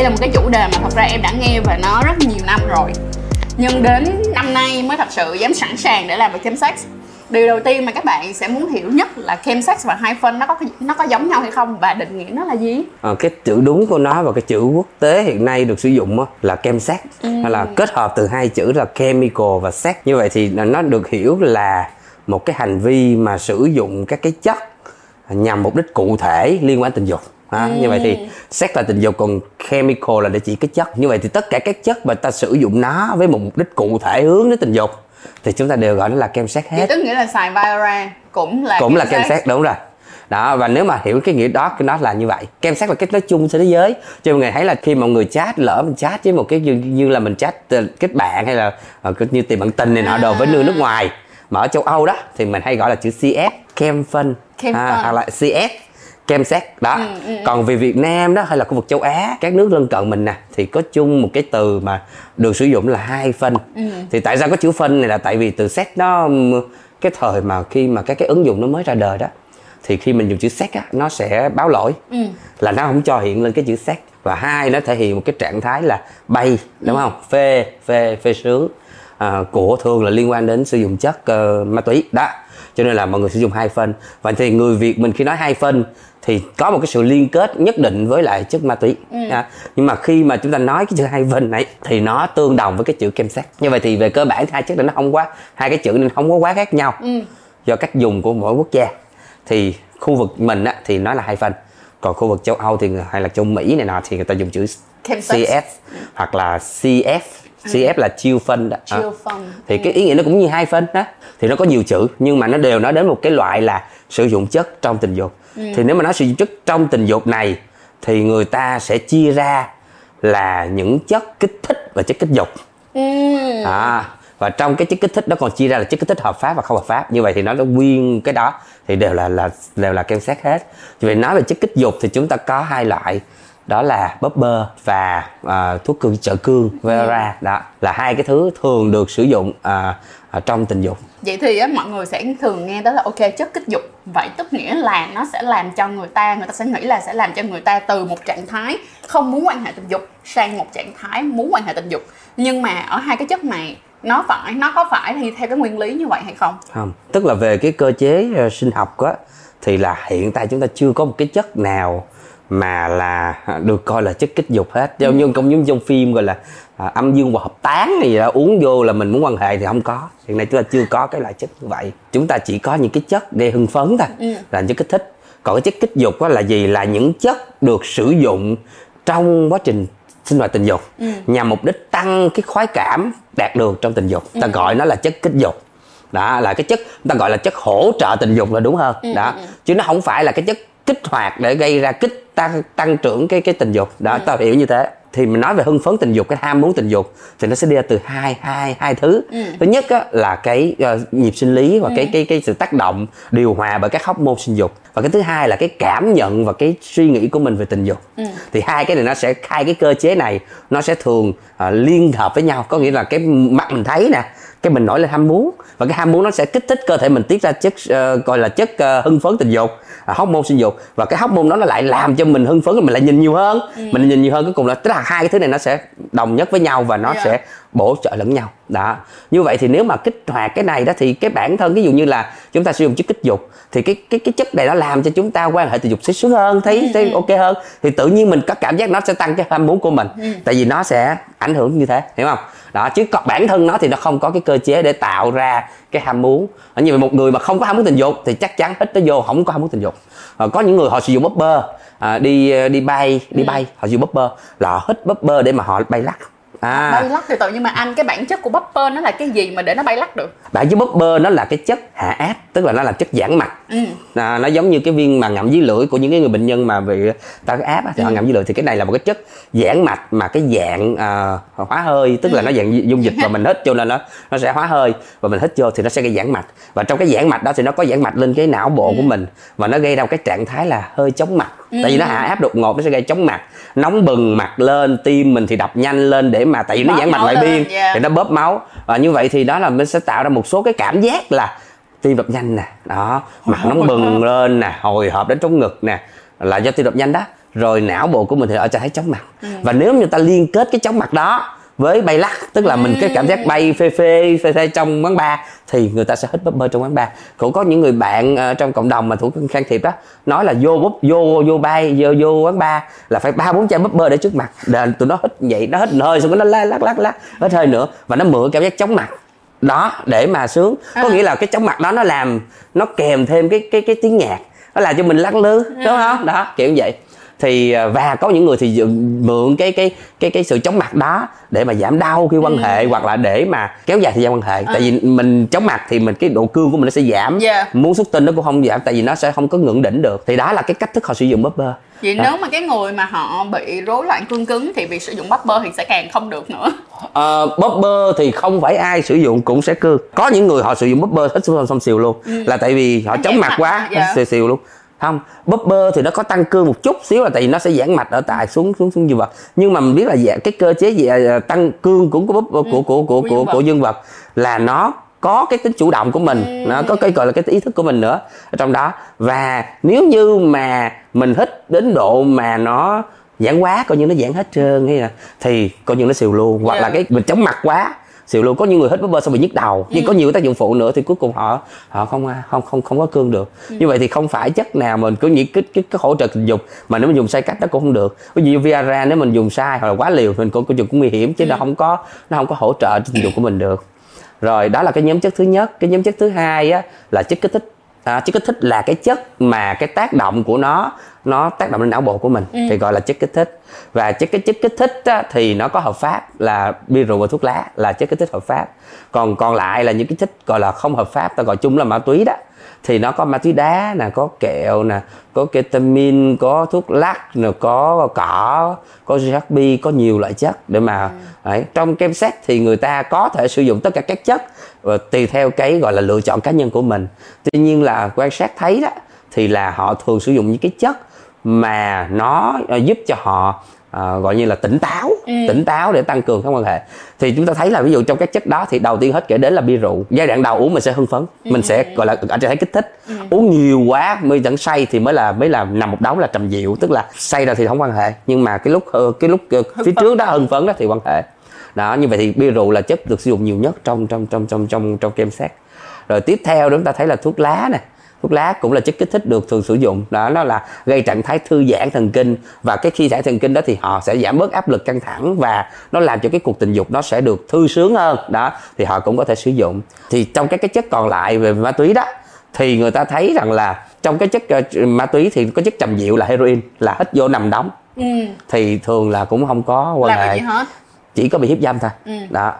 đây là một cái chủ đề mà thật ra em đã nghe về nó rất nhiều năm rồi. Nhưng đến năm nay mới thật sự dám sẵn sàng để làm về chemsex điều đầu tiên mà các bạn sẽ muốn hiểu nhất là chemsex và hyphen nó có nó có giống nhau hay không và định nghĩa nó là gì? À, cái chữ đúng của nó và cái chữ quốc tế hiện nay được sử dụng đó, là chemsex ừ. hay là kết hợp từ hai chữ là chemical và sex như vậy thì nó được hiểu là một cái hành vi mà sử dụng các cái chất nhằm mục đích cụ thể liên quan tình dục À, ừ. như vậy thì sex là tình dục còn chemical là để chỉ cái chất. Như vậy thì tất cả các chất mà ta sử dụng nó với một mục đích cụ thể hướng đến tình dục thì chúng ta đều gọi nó là kem sex hết. tức nghĩa là xài Viagra cũng là cũng kem là kem sex đúng rồi. Đó và nếu mà hiểu cái nghĩa đó cái nó là như vậy. Kem sex là cái nói chung trên thế giới. Cho mọi người thấy là khi mọi người chat lỡ mình chat với một cái như, như là mình chat ờ, kết bạn hay là uh, như tìm bạn tình này nọ đồ với nước nước ngoài mà ở châu Âu đó thì mình hay gọi là chữ CF kem phân. À, hoặc là CF kem xét đó ừ, ừ, ừ. còn về Việt Nam đó hay là khu vực châu Á các nước lân cận mình nè thì có chung một cái từ mà được sử dụng là hai phân ừ. thì tại sao có chữ phân này là tại vì từ xét nó cái thời mà khi mà các cái ứng dụng nó mới ra đời đó thì khi mình dùng chữ xét á nó sẽ báo lỗi ừ. là nó không cho hiện lên cái chữ xét và hai nó thể hiện một cái trạng thái là bay đúng ừ. không phê phê phê sướng à, của thường là liên quan đến sử dụng chất uh, ma túy đó cho nên là mọi người sử dụng hai phân và thì người việt mình khi nói hai phân thì có một cái sự liên kết nhất định với lại chất ma túy ừ. à, nhưng mà khi mà chúng ta nói cái chữ hai vân này thì nó tương đồng với cái chữ kem sát như vậy thì về cơ bản hai chất này nó không quá hai cái chữ nên không có quá khác nhau ừ. do cách dùng của mỗi quốc gia. Thì khu vực mình á, thì nó là hai phân còn khu vực châu âu thì hay là châu mỹ này nọ thì người ta dùng chữ CS hoặc là CF CF là chiêu phân đó. Chiêu à. phân. Thì ừ. cái ý nghĩa nó cũng như hai phân đó. Thì nó có nhiều chữ nhưng mà nó đều nói đến một cái loại là sử dụng chất trong tình dục ừ. thì nếu mà nói sử dụng chất trong tình dục này thì người ta sẽ chia ra là những chất kích thích và chất kích dục ừ. à, và trong cái chất kích thích đó còn chia ra là chất kích thích hợp pháp và không hợp pháp như vậy thì nó nó nguyên cái đó thì đều là là đều là kem xét hết vì nói về chất kích dục thì chúng ta có hai loại đó là bubber và uh, thuốc cương trợ cương Viagra ừ. đó là hai cái thứ thường được sử dụng uh, trong tình dục. Vậy thì á, mọi người sẽ thường nghe đó là ok chất kích dục. Vậy tức nghĩa là nó sẽ làm cho người ta người ta sẽ nghĩ là sẽ làm cho người ta từ một trạng thái không muốn quan hệ tình dục sang một trạng thái muốn quan hệ tình dục. Nhưng mà ở hai cái chất này nó phải nó có phải thì theo cái nguyên lý như vậy hay không? Không. Tức là về cái cơ chế uh, sinh học á thì là hiện tại chúng ta chưa có một cái chất nào mà là được coi là chất kích dục hết. Giống như công giống trong phim gọi là à, âm dương và hợp tán gì đó uống vô là mình muốn quan hệ thì không có. Hiện nay chúng ta chưa có cái loại chất như vậy. Chúng ta chỉ có những cái chất để hưng phấn thôi. Ừ. là chất kích thích. Còn cái chất kích dục đó là gì? Là những chất được sử dụng trong quá trình sinh hoạt tình dục. Ừ. nhằm mục đích tăng cái khoái cảm đạt được trong tình dục. Ta ừ. gọi nó là chất kích dục. Đó là cái chất ta gọi là chất hỗ trợ tình dục là đúng hơn. Ừ, đó. ừ, ừ. chứ nó không phải là cái chất kích hoạt để gây ra kích tăng tăng trưởng cái cái tình dục. Đó ừ. tao hiểu như thế thì mình nói về hưng phấn tình dục cái ham muốn tình dục thì nó sẽ đi ra từ hai hai hai thứ ừ. thứ nhất á, là cái uh, nhịp sinh lý và ừ. cái cái cái sự tác động điều hòa bởi các hóc môn sinh dục và cái thứ hai là cái cảm nhận và cái suy nghĩ của mình về tình dục ừ. thì hai cái này nó sẽ hai cái cơ chế này nó sẽ thường uh, liên hợp với nhau có nghĩa là cái mặt mình thấy nè cái mình nổi lên ham muốn và cái ham muốn nó sẽ kích thích cơ thể mình tiết ra chất uh, gọi là chất uh, hưng phấn tình dục uh, hóc môn sinh dục và cái hóc môn đó nó lại làm cho mình hưng phấn mình lại nhìn nhiều hơn ừ. mình nhìn nhiều hơn cuối cùng là tức là hai cái thứ này nó sẽ đồng nhất với nhau và nó yeah. Dạ. sẽ bổ trợ lẫn nhau đó như vậy thì nếu mà kích hoạt cái này đó thì cái bản thân ví dụ như là chúng ta sử dụng chất kích dục thì cái cái cái chất này nó làm cho chúng ta quan hệ tình dục sẽ sướng hơn thấy, ừ, thấy ừ. ok hơn thì tự nhiên mình có cảm giác nó sẽ tăng cái ham muốn của mình ừ. tại vì nó sẽ ảnh hưởng như thế hiểu không đó chứ còn bản thân nó thì nó không có cái cơ chế để tạo ra cái ham muốn. Ở như vậy một người mà không có ham muốn tình dục thì chắc chắn hít nó vô không có ham muốn tình dục. À, có những người họ sử dụng buffer à, đi đi bay đi ừ. bay họ sử dụng buffer là họ hít buffer để mà họ bay lắc à. bay lắc từ từ nhưng mà anh cái bản chất của buffer nó là cái gì mà để nó bay lắc được bản chất buffer nó là cái chất hạ áp tức là nó là chất giãn mạch ừ. à, nó giống như cái viên mà ngậm dưới lưỡi của những cái người bệnh nhân mà bị cái áp thì ừ. họ ngậm dưới lưỡi thì cái này là một cái chất giãn mạch mà cái dạng uh, hóa hơi tức ừ. là nó dạng dung dịch và mình hít cho nên nó nó sẽ hóa hơi và mình hít vô thì nó sẽ gây giãn mạch và trong cái giãn mạch đó thì nó có giãn mạch lên cái não bộ ừ. của mình và nó gây ra một cái trạng thái là hơi chóng mặt ừ. tại vì nó hạ áp đột ngột nó sẽ gây chóng mặt nóng bừng mặt lên tim mình thì đập nhanh lên để mà tại vì nó giãn mạch ngoại biên yeah. Dạ. thì nó bóp máu và như vậy thì đó là mình sẽ tạo ra một số cái cảm giác là tim đập nhanh nè đó mặt nóng bừng lên nè hồi hộp đến trong ngực nè là do tim đập nhanh đó rồi não bộ của mình thì ở trạng thái chóng mặt và nếu như ta liên kết cái chóng mặt đó với bay lắc tức là mình cái cảm giác bay phê phê phê phê trong quán bar thì người ta sẽ hít búp bơ trong quán bar. Cũng có những người bạn ờ, trong cộng đồng mà thủ can thiệp đó nói là vô búp vô vô bay vô vô quán bar là phải ba bốn chai búp bơ để trước mặt. Để tụi nó hít vậy nó hít hơi xong nó lắc lắc lắc lắc hít hơi nữa và nó mượn cảm giác chóng mặt đó để mà sướng. Có nghĩa là cái chóng mặt đó nó làm nó kèm thêm cái cái cái tiếng nhạc nó làm cho mình lắc lư đúng không? Đó kiểu như vậy thì à, và có những người thì dựng- mượn cái cái cái cái sự chóng mặt đó để mà giảm đau khi quan hệ hoặc là để mà kéo dài thời gian quan hệ. Tại vì mình chóng mặt thì mình cái độ cương của mình nó sẽ giảm. Yeah. muốn xuất tinh nó cũng không giảm tại vì nó sẽ không có ngưỡng đỉnh được. Thì đó là cái cách thức họ sử dụng bơ. Vậy Đó. nếu mà cái người mà họ bị rối loạn cương cứng thì việc sử dụng bơ thì sẽ càng không được nữa. Ờ, bóp bơ thì không phải ai sử dụng cũng sẽ cương. Có những người họ sử dụng bóp bơ hết xong xong xìu luôn. Là tại vì họ Nó chóng mặt mạch, quá dạ. xìu xìu luôn không bơ thì nó có tăng cương một chút xíu là tại vì nó sẽ giãn mạch ở tại xuống xuống xuống dương vật nhưng mà mình biết là dạ, cái cơ chế gì, à, tăng cương của của bóp của của của của, của của, dương vật. của dương vật là nó có cái tính chủ động của mình nó có cái gọi là cái ý thức của mình nữa ở trong đó và nếu như mà mình hít đến độ mà nó giãn quá coi như nó giãn hết trơn hay là thì coi như nó xìu luôn hoặc là Yeah. cái mình chóng mặt quá xìu luôn. Có những người hít búp bơ xong bị nhức đầu. Nhưng có nhiều tác dụng phụ nữa thì cuối cùng họ họ không không không không có cương được. Như vậy thì không phải chất nào mình cứ những cái cái, cái hỗ trợ tình dục mà nếu mình dùng sai cách nó cũng không được. Ví dụ như Viagra nếu mình dùng sai hoặc là quá liều mình cũng cũng, cũng nguy hiểm chứ nó không có nó không có hỗ trợ tình dục của mình được. Rồi đó là cái nhóm chất thứ nhất. Cái nhóm chất thứ hai á là chất kích thích à, chất kích thích là cái chất mà cái tác động của nó nó tác động lên não bộ của mình thì gọi là chất kích thích. Và chất cái chất kích thích á, thì nó có hợp pháp là bia rượu và thuốc lá là chất kích thích hợp pháp. Còn còn lại là những cái chất gọi là không hợp pháp ta gọi chung là ma túy đó thì nó có ma túy đá nè có kẹo nè có ketamin có thuốc lắc nè có cỏ có GHB có nhiều loại chất để mà đấy. trong kem xét thì người ta có thể sử dụng tất cả các chất và tùy theo cái gọi là lựa chọn cá nhân của mình tuy nhiên là quan sát thấy đó thì là họ thường sử dụng những cái chất mà nó ờ, giúp cho họ ờ, gọi như là tỉnh táo tỉnh táo để tăng cường các quan hệ. Thì chúng ta thấy là ví dụ trong các chất đó thì đầu tiên hết kể đến là bia rượu. Giai đoạn đầu uống mình sẽ hưng phấn mình sẽ gọi là ở trạng thái kích thích. Uống nhiều quá mới dẫn say thì mới là mới là nằm một đống là trầm diệu tức là say rồi thì không quan hệ. Nhưng mà cái lúc ờ, cái lúc ờ, phía trước đó hưng phấn đó thì quan hệ. Đó như vậy thì bia rượu là chất được sử dụng nhiều nhất trong trong trong trong trong trong kem xét rồi tiếp theo chúng ta thấy là thuốc lá nè thuốc lá cũng là chất kích thích được thường sử dụng. Đó nó là gây trạng thái thư giãn thần kinh. Và cái khi giãn thần kinh đó thì họ sẽ giảm bớt áp lực căng thẳng và nó làm cho cái cuộc tình dục nó sẽ được thư sướng hơn. Đó thì họ cũng có thể sử dụng. Thì trong các cái chất còn lại về ma túy đó thì người ta thấy rằng là trong cái chất ờ, ma túy thì có chất trầm diệu là heroin là hít vô nằm đóng. Ừ. thì thường là cũng không có quan hệ. chỉ có bị hiếp dâm thôi. Ừ. đó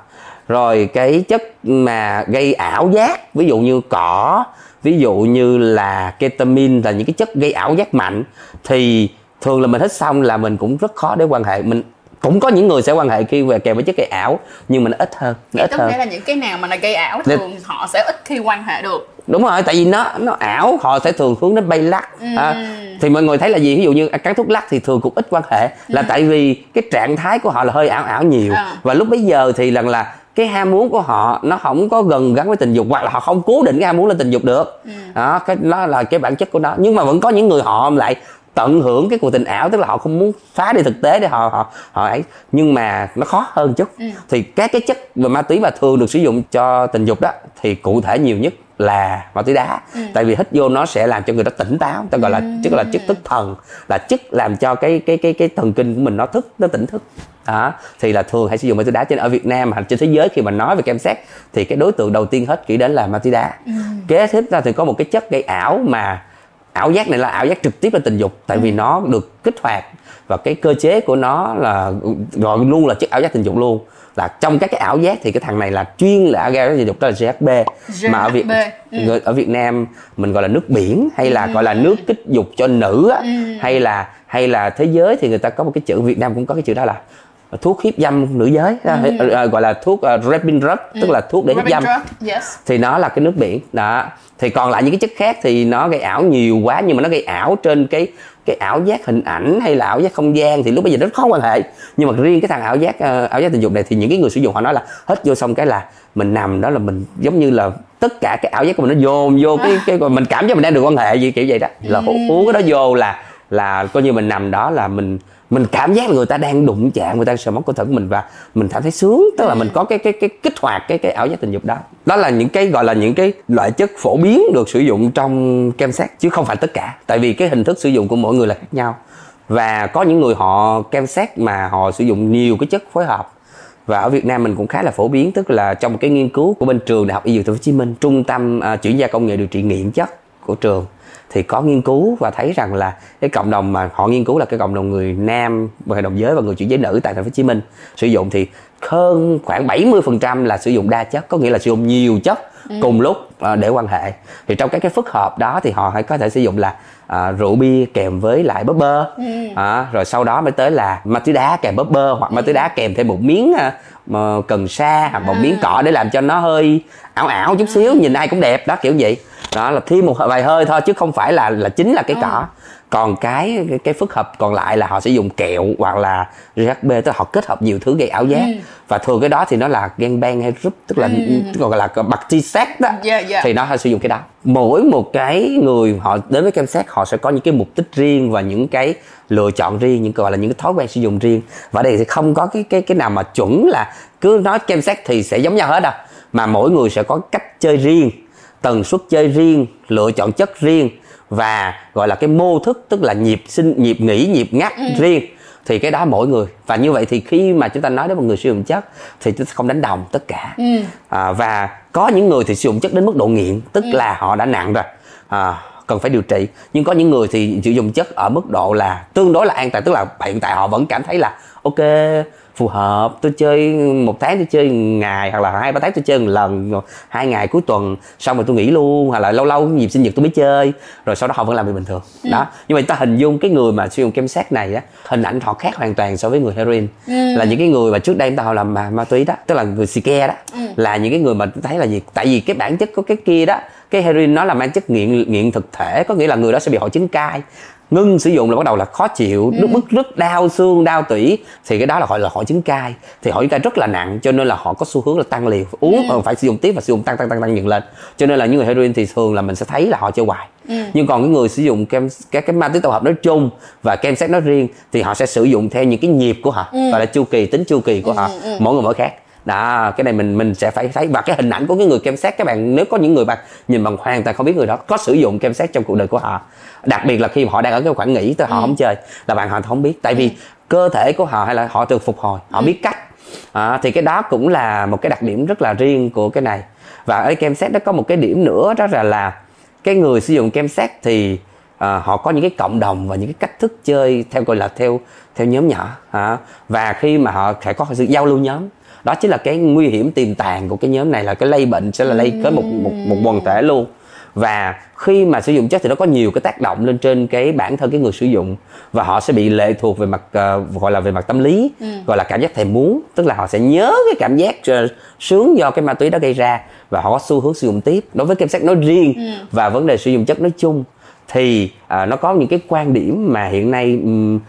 rồi cái chất mà gây ảo giác ví dụ như cỏ ví dụ như là ketamin là những cái chất gây ảo giác mạnh thì thường là mình hít xong là mình cũng rất khó để quan hệ. Mình cũng có những người sẽ quan hệ khi về kèm với chất gây ảo nhưng mà nó ít hơn nó Vậy ít tức hơn. nghĩa là những cái nào mà nó gây ảo thường họ sẽ ít khi quan hệ được. Đúng rồi tại vì nó nó ảo họ sẽ thường hướng đến bay lắc à, thì mọi người thấy là gì? Ví dụ như cắn thuốc lắc thì thường cũng ít quan hệ là tại vì cái trạng thái của họ là hơi ảo ảo nhiều. À. và lúc bấy giờ thì lần là cái ham muốn của họ nó không có gần gắn với tình dục hoặc là họ không cố định cái ham muốn lên tình dục được. Đó cái đó là cái bản chất của nó. Nhưng mà vẫn có những người họ lại tận hưởng cái cuộc tình ảo tức là họ không muốn phá đi thực tế để họ họ họ ấy. Nhưng mà nó khó hơn chút. Thì các cái chất và ma túy mà thường được sử dụng cho tình dục đó thì cụ thể nhiều nhất là ma túy đá. Tại vì hít vô nó sẽ làm cho người ta tỉnh táo ta gọi là chất là chất thức thần là chất làm cho cái cái cái cái thần kinh của mình nó thức nó tỉnh thức đó thì là thường hay sử dụng ma túy đá trên ở Việt Nam hoặc trên thế giới khi mà nói về kem xét thì cái đối tượng đầu tiên hết nghĩ đến là ma túy đá. Kế tiếp ra thì có một cái chất gây ảo mà ảo giác này là ảo giác trực tiếp lên tình dục tại vì nó được kích hoạt và cái cơ chế của nó là gọi luôn là chất ảo giác tình dục luôn. Là trong các cái ảo giác thì cái thằng này là chuyên là ảo giác tình dục đó là GHB mà ở Việt Ừ. ở Việt Nam mình gọi là nước biển hay là gọi là nước kích dục cho nữ á, hay là hay là thế giới thì người ta có một cái chữ Việt Nam cũng có cái chữ đó là thuốc hiếp dâm nữ giới. À, gọi là thuốc uh, rapid drug tức là thuốc để hiếp dâm. yes. Thì nó là cái nước biển. Đó. Thì còn lại những cái chất khác thì nó gây ảo nhiều quá nhưng mà nó gây ảo trên cái cái ảo giác hình ảnh hay là ảo giác không gian thì lúc bây giờ rất khó quan hệ. Nhưng mà riêng cái thằng ảo giác ờ, ảo giác tình dục này thì những cái người sử dụng họ nói là hết vô xong cái là mình nằm đó là mình giống như là tất cả cái ảo giác của mình nó dồn vô cái cái mình cảm giác mình đang được quan hệ gì kiểu vậy đó. Là hú, hú cái đó vô là là coi như mình nằm đó là mình mình cảm giác là người ta đang đụng chạm người ta sờ móng cơ thể của mình và mình cảm thấy sướng. Tức là mình có cái cái cái kích hoạt cái cái ảo giác tình dục đó. Đó là những cái gọi là những cái loại chất phổ biến được sử dụng trong kem sex chứ không phải tất cả. Tại vì cái hình thức sử dụng của mỗi người là khác nhau. Và có những người họ kem sex mà họ sử dụng nhiều cái chất phối hợp. Và ở Việt Nam mình cũng khá là phổ biến tức là trong cái nghiên cứu của bên trường Đại học Y Dược Thành phố Hồ Chí Minh trung tâm uh, chuyển gia công nghệ điều trị nghiện chất của trường thì có nghiên cứu và thấy rằng là cái cộng đồng mà họ nghiên cứu là cái cộng đồng người nam và đồng giới và người chuyển giới nữ tại thành phố Hồ Chí Minh sử dụng thì hơn khoảng 70% là sử dụng đa chất có nghĩa là sử dụng nhiều chất ừ. cùng lúc uh, để quan hệ thì trong các cái phức hợp đó thì họ hay có thể sử dụng là uh, rượu bia kèm với lại bơ bơ ừ. uh, rồi sau đó mới tới là ma túy đá kèm bơ bơ hoặc ma túy đá kèm thêm một miếng uh, cần sa hoặc một à. miếng cỏ để làm cho nó hơi ảo ảo chút xíu nhìn ai cũng đẹp đó kiểu vậy đó là thêm một vài hơi thôi chứ không phải là là chính là cái cỏ à. còn cái cái, cái phức hợp còn lại là họ sẽ dùng kẹo hoặc là GHB tức là họ kết hợp nhiều thứ gây ảo giác ừ. và thường cái đó thì nó là gan bang hay group tức là ừ. gọi là bạc ti xét đó yeah, dạ, yeah. Dạ. thì nó hay sử dụng cái đó mỗi một cái người họ đến với kem xét họ sẽ có những cái mục đích riêng và những cái lựa chọn riêng những gọi là những cái thói quen sử dụng riêng và đây thì không có cái cái cái nào mà chuẩn là cứ nói kem xét thì sẽ giống nhau hết đâu mà mỗi người sẽ có cách chơi riêng tần suất chơi riêng lựa chọn chất riêng và gọi là cái mô thức tức là nhịp sinh nhịp nghỉ nhịp ngắt ừ. riêng thì cái đó mỗi người và như vậy thì khi mà chúng ta nói đến một người sử dụng chất thì chúng ta không đánh đồng tất cả ừ. à, và có những người thì sử dụng chất đến mức độ nghiện tức ừ. là họ đã nặng rồi à, cần phải điều trị nhưng có những người thì sử dụng chất ở mức độ là tương đối là an toàn tức là hiện tại họ vẫn cảm thấy là ok phù hợp. Tôi chơi một tháng tôi chơi ngày hoặc là hai ba tháng tôi chơi một lần hai ngày cuối tuần xong rồi tôi nghỉ luôn hoặc là lâu lâu nhịp sinh nhật tôi mới chơi. Rồi sau đó họ vẫn làm việc bình thường. Ừ. đó. Nhưng mà ta hình dung cái người mà sử dụng kem sát này á hình ảnh họ khác hoàn toàn so với người heroin. Ừ. là những cái người mà trước đây ta họ làm ma, ma túy đó tức là người xì ke đó ừ. là những cái người mà thấy là gì? Tại vì cái bản chất của cái kia đó cái heroin nó là mang chất nghiện nghiện thực thể có nghĩa là người đó sẽ bị hội chứng cai ngưng sử dụng là bắt đầu là khó chịu ừ. bức rất đau xương đau tủy thì cái đó là gọi là hội chứng cai thì hội chứng cai rất là nặng cho nên là họ có xu hướng là tăng liều uống ừ. phải sử dụng tiếp và sử dụng tăng tăng tăng tăng dần lên cho nên là những người heroin thì thường là mình sẽ thấy là họ chơi hoài ừ. nhưng còn cái người sử dụng kem các cái ma túy tổng hợp nói chung và kem xét nói riêng thì họ sẽ sử dụng theo những cái nhịp của họ ừ. và là chu kỳ tính chu kỳ của ừ. họ ừ. mỗi người mỗi khác đó cái này mình mình sẽ phải thấy. Và cái hình ảnh của cái người kem xét các bạn nếu có những người bạn nhìn bằng hoàn toàn không biết người đó có sử dụng kem xét trong cuộc đời của họ. Đặc biệt là khi mà họ đang ở cái khoảng nghỉ tới họ ừ. không chơi là bạn họ không biết. Tại vì ừ. cơ thể của họ hay là họ được phục hồi họ ừ. biết cách. À, thì cái đó cũng là một cái đặc điểm rất là riêng của cái này. Và ở kem xét nó có một cái điểm nữa đó là là cái người sử dụng kem xét thì à, họ có những cái cộng đồng và những cái cách thức chơi theo gọi là theo theo nhóm nhỏ. À, và khi mà họ phải có sự giao lưu nhóm đó chính là cái nguy hiểm tiềm tàng của cái nhóm này là cái lây bệnh sẽ là lây tới một một một quần thể luôn. Và khi mà sử dụng chất thì nó có nhiều cái tác động lên trên cái bản thân cái người sử dụng. Và họ sẽ bị lệ thuộc về mặt uh, gọi là về mặt tâm lý ừ. gọi là cảm giác thèm muốn. Tức là họ sẽ nhớ cái cảm giác uh, sướng do cái ma túy đó gây ra và họ có xu hướng sử dụng tiếp. Đối với kem sắc nói riêng ừ. và vấn đề sử dụng chất nói chung thì uh, nó có những cái quan điểm mà hiện nay um, uh,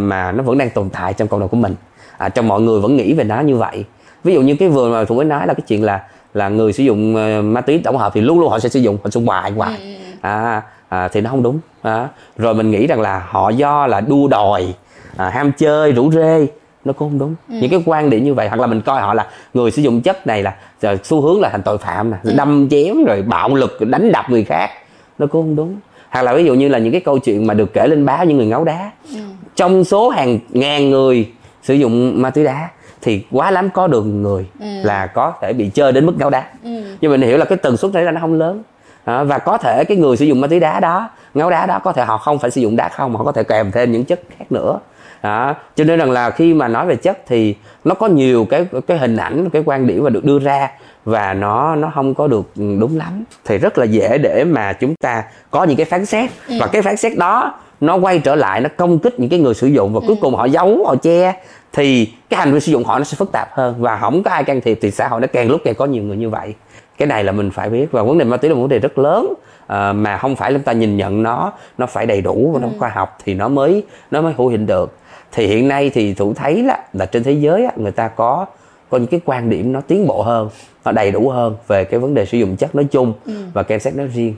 mà nó vẫn đang tồn tại trong cộng đồng của mình à, trong mọi người vẫn nghĩ về nó như vậy ví dụ như cái vừa mà thủ mới nói là cái chuyện là là người sử dụng uh, ma túy tổng hợp thì luôn luôn họ sẽ sử dụng họ dụng hoài hoài ừ, ừ, ừ. à, à, thì nó không đúng à, rồi mình nghĩ rằng là họ do là đua đòi à, ham chơi rủ rê nó cũng không đúng ừ. những cái quan điểm như vậy hoặc là mình coi họ là người sử dụng chất này là xu hướng là thành tội phạm nè ừ. đâm chém rồi bạo lực đánh đập người khác nó cũng không đúng hoặc là ví dụ như là những cái câu chuyện mà được kể lên báo những người ngáo đá ừ. trong số hàng ngàn người sử dụng ma túy đá thì quá lắm có được người ừ. là có thể bị chơi đến mức ngáo đá ừ. nhưng mình hiểu là cái tần suất đấy là nó không lớn à, và có thể cái người sử dụng ma túy đá đó ngáo đá đó có thể họ không phải sử dụng đá không mà họ có thể kèm thêm những chất khác nữa đó. cho nên rằng là khi mà nói về chất thì nó có nhiều cái cái hình ảnh cái quan điểm mà được đưa ra và nó nó không có được đúng lắm thì rất là dễ để mà chúng ta có những cái phán xét ừ. và cái phán xét đó nó quay trở lại nó công kích những cái người sử dụng và cuối ừ. cùng họ giấu họ che thì cái hành vi sử dụng họ nó sẽ phức tạp hơn và không có ai can thiệp thì xã hội nó càng lúc càng có nhiều người như vậy cái này là mình phải biết. Và vấn đề ma túy là một vấn đề rất lớn à, mà không phải chúng ta nhìn nhận nó nó phải đầy đủ và nó ừ. khoa học thì nó mới nó mới hữu hình được. Thì hiện nay thì thủ thấy là, là trên thế giới á, người ta có có những cái quan điểm nó tiến bộ hơn nó đầy đủ hơn về cái vấn đề sử dụng chất nói chung ừ. và kem xét nói riêng.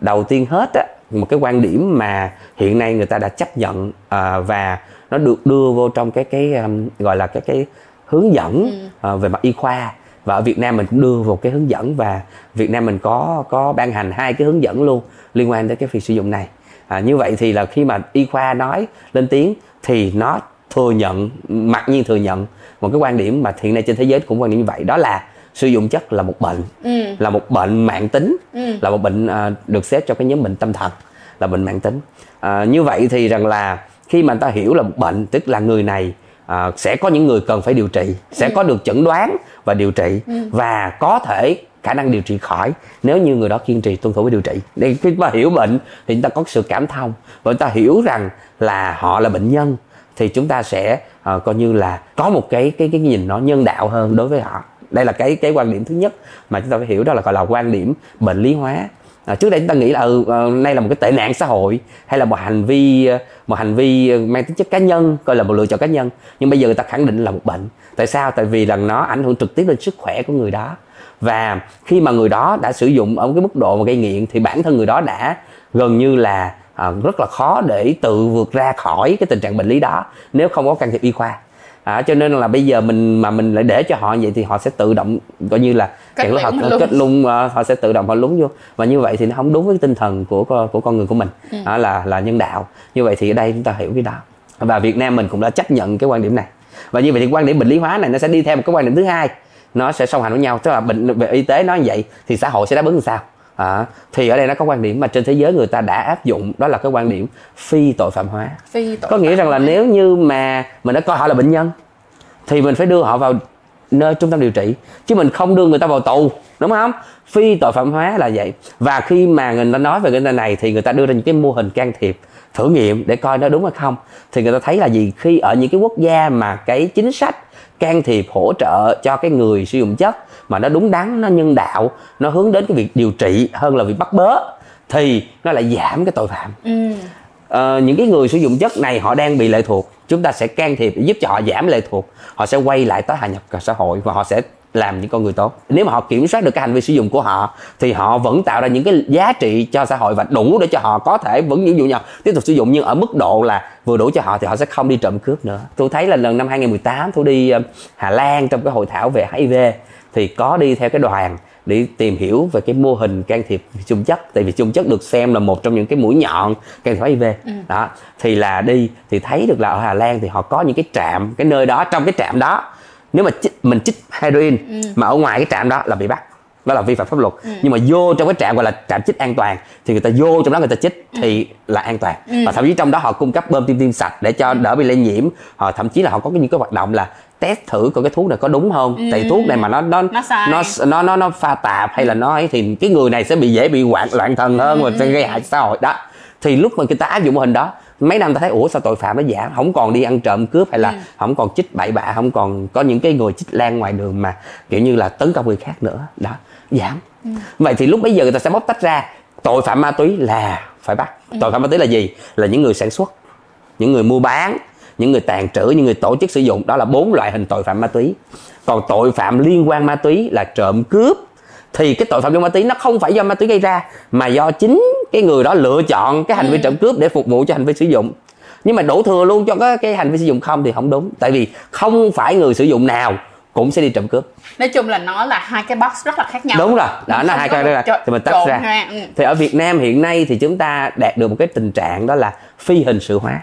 Đầu tiên hết á một cái quan điểm mà hiện nay người ta đã chấp nhận à, và nó được đưa vô trong cái cái um, gọi là cái cái hướng dẫn à, về mặt y khoa và ở Việt Nam mình cũng đưa vào cái hướng dẫn và Việt Nam mình có có ban hành hai cái hướng dẫn luôn liên quan tới cái việc sử dụng này à, như vậy thì là khi mà y khoa nói lên tiếng thì nó thừa nhận mặc nhiên thừa nhận một cái quan điểm mà hiện nay trên thế giới cũng quan điểm như vậy đó là sử dụng chất là một bệnh Ừ. là một bệnh mạng tính Ừ. là một bệnh à, được xếp trong cái nhóm bệnh tâm thần là bệnh mạng tính à, như vậy thì rằng là khi mà người ta hiểu là một bệnh tức là người này à, sẽ có những người cần phải điều trị sẽ có được chẩn đoán và điều trị và có thể khả năng điều trị khỏi nếu như người đó kiên trì tuân thủ với điều trị. Để khi mà hiểu bệnh thì chúng ta có sự cảm thông và chúng ta hiểu rằng là họ là bệnh nhân thì chúng ta sẽ ờ, coi như là có một cái cái cái nhìn nó nhân đạo hơn đối với họ. Đây là cái cái quan điểm thứ nhất mà chúng ta phải hiểu đó là gọi là quan điểm bệnh lý hóa à, trước đây chúng ta nghĩ là ừ, ờ, nay là một cái tệ nạn xã hội hay là một hành vi ờ, một hành vi ờ, mang tính chất cá nhân coi là một lựa chọn cá nhân. Nhưng bây giờ người ta khẳng định là một bệnh. Tại sao? Tại vì là nó ảnh hưởng trực tiếp lên sức khỏe của người đó. Và khi mà người đó đã sử dụng ở cái mức độ mà gây nghiện thì bản thân người đó đã gần như là à, rất là khó để tự vượt ra khỏi cái tình trạng bệnh lý đó nếu không có can thiệp y khoa à, cho nên là bây giờ mình mà mình lại để cho họ vậy thì họ sẽ tự động coi như là Kết lúc họ luôn. kết lung ờ, họ sẽ tự động họ lúng vô. Và như vậy thì nó không đúng với tinh thần của của con người của mình. Ừ. đó là là nhân đạo. Như vậy thì ở đây chúng ta hiểu cái đó. Và Việt Nam mình cũng đã chấp nhận cái quan điểm này. Và như vậy thì quan điểm bệnh lý hóa này nó sẽ đi theo một cái quan điểm thứ hai. Nó sẽ song hành với nhau. Tức là bệnh về y tế nói như vậy thì xã hội sẽ đáp ứng làm sao à, thì ở đây nó có quan điểm mà trên thế giới người ta đã áp dụng đó là cái quan điểm phi tội phạm hóa. Phi tội có nghĩa rằng là nếu như mà mình đã coi họ là bệnh nhân thì mình phải đưa họ vào nơi trung tâm điều trị chứ mình không đưa người ta vào tù đúng không? Phi tội phạm hóa là vậy. Và khi mà người ta nói về cái này thì người ta đưa ra những cái mô hình can thiệp thử nghiệm để coi nó đúng hay không. Thì người ta thấy là gì? Khi ở những cái quốc gia mà cái chính sách can thiệp hỗ trợ cho cái người sử dụng chất mà nó đúng đắn nó nhân đạo nó hướng đến cái việc điều trị hơn là việc bắt bớ thì nó lại giảm cái tội phạm. Ừ. Ờ, những cái người sử dụng chất này họ đang bị lệ thuộc. Chúng ta sẽ can thiệp để giúp cho họ giảm lệ thuộc. Họ sẽ quay lại tái hòa nhập vào xã hội và họ sẽ làm những con người tốt. Nếu mà họ kiểm soát được cái hành vi sử dụng của họ thì họ vẫn tạo ra những cái giá trị cho xã hội và đủ để cho họ có thể vẫn ví dụ họ tiếp tục sử dụng nhưng ở mức độ là vừa đủ cho họ thì họ sẽ không đi trộm cướp nữa. Tôi thấy là lần năm 2018 tôi đi ờ, Hà Lan trong cái hội thảo về HIV thì có đi theo cái đoàn để tìm hiểu về cái mô hình can thiệp chung chất tại vì chung chất được xem là một trong những cái mũi nhọn can thiệp HIV đó thì là đi thì thấy được là ở Hà Lan thì họ có những cái trạm cái nơi đó trong cái trạm đó nếu mà chích, mình chích heroin mà ở ngoài cái trạm đó là bị bắt. Đó là vi phạm pháp luật. Nhưng mà vô trong cái trạm gọi là trạm chích an toàn thì người ta vô trong đó người ta chích thì là an toàn. Và thậm chí trong đó họ cung cấp bơm tim tim sạch để cho đỡ bị lây nhiễm. Họ thậm chí là họ có những cái hoạt động là test thử coi cái thuốc này có đúng không? Tại thuốc này mà nó nó Nó nó nó nó, nó pha tạp hay là nó ấy thì cái người này sẽ bị dễ bị hoạn loạn thần hơn và sẽ gây hại xã hội. Đó. Thì lúc mà người ta áp dụng mô hình đó mấy năm ta thấy ủa sao tội phạm nó giảm không còn đi ăn trộm cướp hay là không còn chích bậy bạ không còn có những cái người chích lan ngoài đường mà kiểu như là tấn công người khác nữa. Đó giảm vậy thì lúc bây giờ người ta sẽ bóc tách ra tội phạm ma túy là phải bắt. Tội phạm ma túy là gì? Là những người sản xuất những người mua bán những người tàn trữ những người tổ chức sử dụng. Đó là bốn loại hình tội phạm ma túy. Còn tội phạm liên quan ma túy là trộm cướp thì cái tội phạm quan ma túy nó không phải do ma túy gây ra mà do chính cái người đó lựa chọn cái hành vi trộm cướp để phục vụ cho hành vi sử dụng. Nhưng mà đổ thừa luôn cho cái, cái hành vi sử dụng không thì không đúng. Tại vì không phải người sử dụng nào cũng sẽ đi trộm cướp. Nói chung là nó là hai cái box rất là khác nhau. Đúng rồi. Đó nó không hai cái đó là thì mình tách ra. Ừ. thì ở Việt Nam hiện nay thì chúng ta đạt được một cái tình trạng đó là phi hình sự hóa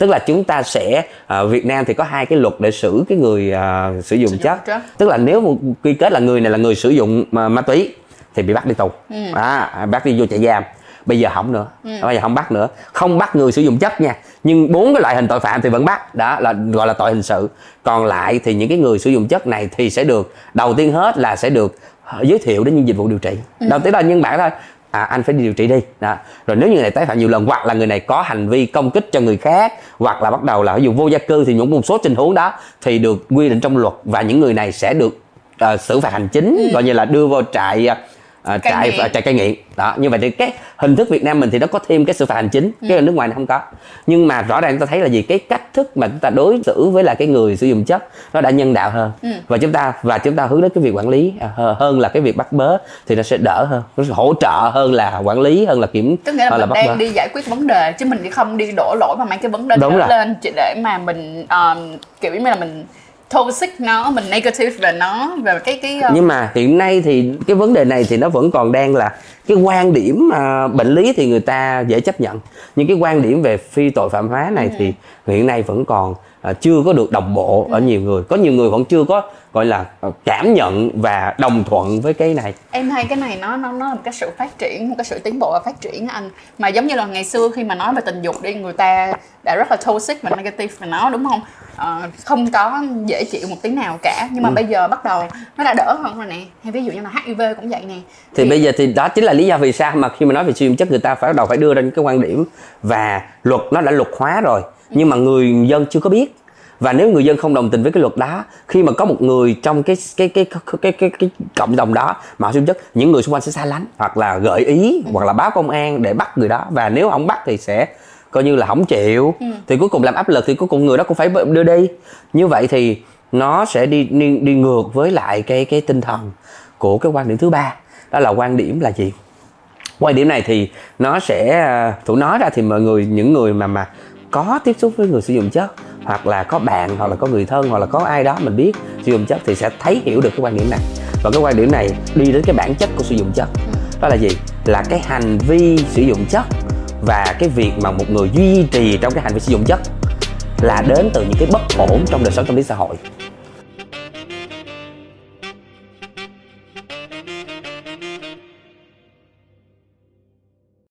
tức là chúng ta sẽ ở Việt Nam thì có hai cái luật để xử cái người à, sử dụng chất. chất. tức là nếu một quy kết là người này là người sử dụng ma, ma túy thì bị bắt đi tù. Ừ. à, bắt đi vô trại giam. Bây giờ không nữa. Bây giờ không bắt nữa. Không bắt người sử dụng chất nha. Nhưng bốn cái loại hình tội phạm thì vẫn bắt. Đó là gọi là tội hình sự. Còn lại thì những cái người sử dụng chất này thì sẽ được đầu tiên hết là sẽ được giới thiệu đến những dịch vụ điều trị. Đầu tiên là nhân bản thôi à anh phải đi điều trị đi đó. rồi nếu như người này tái phạm nhiều lần hoặc là người này có hành vi công kích cho người khác hoặc là bắt đầu là ví dụ vô gia cư thì những một số tình huống đó thì được quy định trong luật và những người này sẽ được ờ, xử phạt hành chính gọi như là đưa vào trại à, trại à, trại cai nghiện. Đó như vậy thì cái hình thức Việt Nam mình thì nó có thêm cái xử phạt hành chính cái ở nước ngoài nó không có. Nhưng mà rõ ràng chúng ta thấy là gì? Cái cách thức mà chúng ta đối xử với là cái người sử dụng chất nó đã nhân đạo hơn. Và chúng ta và chúng ta hướng đến cái việc quản lý à, hơ- hơn là cái việc bắt bớ thì nó sẽ đỡ hơn nó sẽ hỗ trợ hơn là quản lý hơn là kiểm tức nghĩa là mình bắt đang bớ. đi giải quyết vấn đề chứ mình không đi đổ lỗi và mang cái vấn đề Đúng đó rồi. lên chỉ để mà mình um, kiểu như là mình toxic nó mình negative về nó về cái cái uh, nhưng mà hiện nay thì cái vấn đề này thì nó vẫn còn đang là cái quan điểm à, bệnh lý thì người ta dễ chấp nhận. Nhưng cái quan điểm về phi tội phạm hóa này thì hiện nay vẫn còn à, chưa có được đồng bộ ở nhiều người. Có nhiều người vẫn chưa có gọi là à, cảm nhận và đồng thuận với cái này. Em thấy cái này nó nó nó là một cái sự phát triển một cái sự tiến bộ và phát triển anh. Mà giống như là ngày xưa khi mà nói về tình dục đi người ta đã rất là toxic và negative về nó đúng không? Ờ, không có dễ chịu một tí nào cả. Nhưng mà Ừ. bây giờ bắt đầu nó đã đỡ hơn rồi nè. Hay ví dụ như là HIV cũng vậy nè. Thì bây giờ thì đó chính là lý do vì sao mà khi mà nói về dụng chất người ta phải bắt đầu phải đưa ra những cái quan điểm và luật nó đã luật hóa rồi nhưng mà người dân chưa có biết. Và nếu người dân không đồng tình với cái luật đó khi mà có một người trong cái cái cái cái cái, cái, cái cộng đồng đó mà họ dụng chất những người xung quanh sẽ xa lánh hoặc là gợi ý hoặc là báo công an để bắt người đó. Và nếu không bắt thì sẽ coi như là không chịu. Thì cuối cùng làm áp lực thì cuối cùng người đó cũng phải đưa đi. Như vậy thì nó sẽ đi đi, đi ngược với lại cái cái tinh thần của cái quan điểm thứ ba. Đó là quan điểm là gì? Quan điểm này thì nó sẽ à, thủ nói ra thì mọi người những người mà mà có tiếp xúc với người sử dụng chất, hoặc là có bạn, hoặc là có người thân, hoặc là có ai đó mình biết sử dụng chất thì sẽ thấy hiểu được cái quan điểm này. Và cái quan điểm này đi đến cái bản chất của sử dụng chất. Đó là gì? Là cái hành vi sử dụng chất và cái việc mà một người duy trì trong cái hành vi sử dụng chất là đến từ những cái bất ổn trong đời sống, tâm lý xã hội.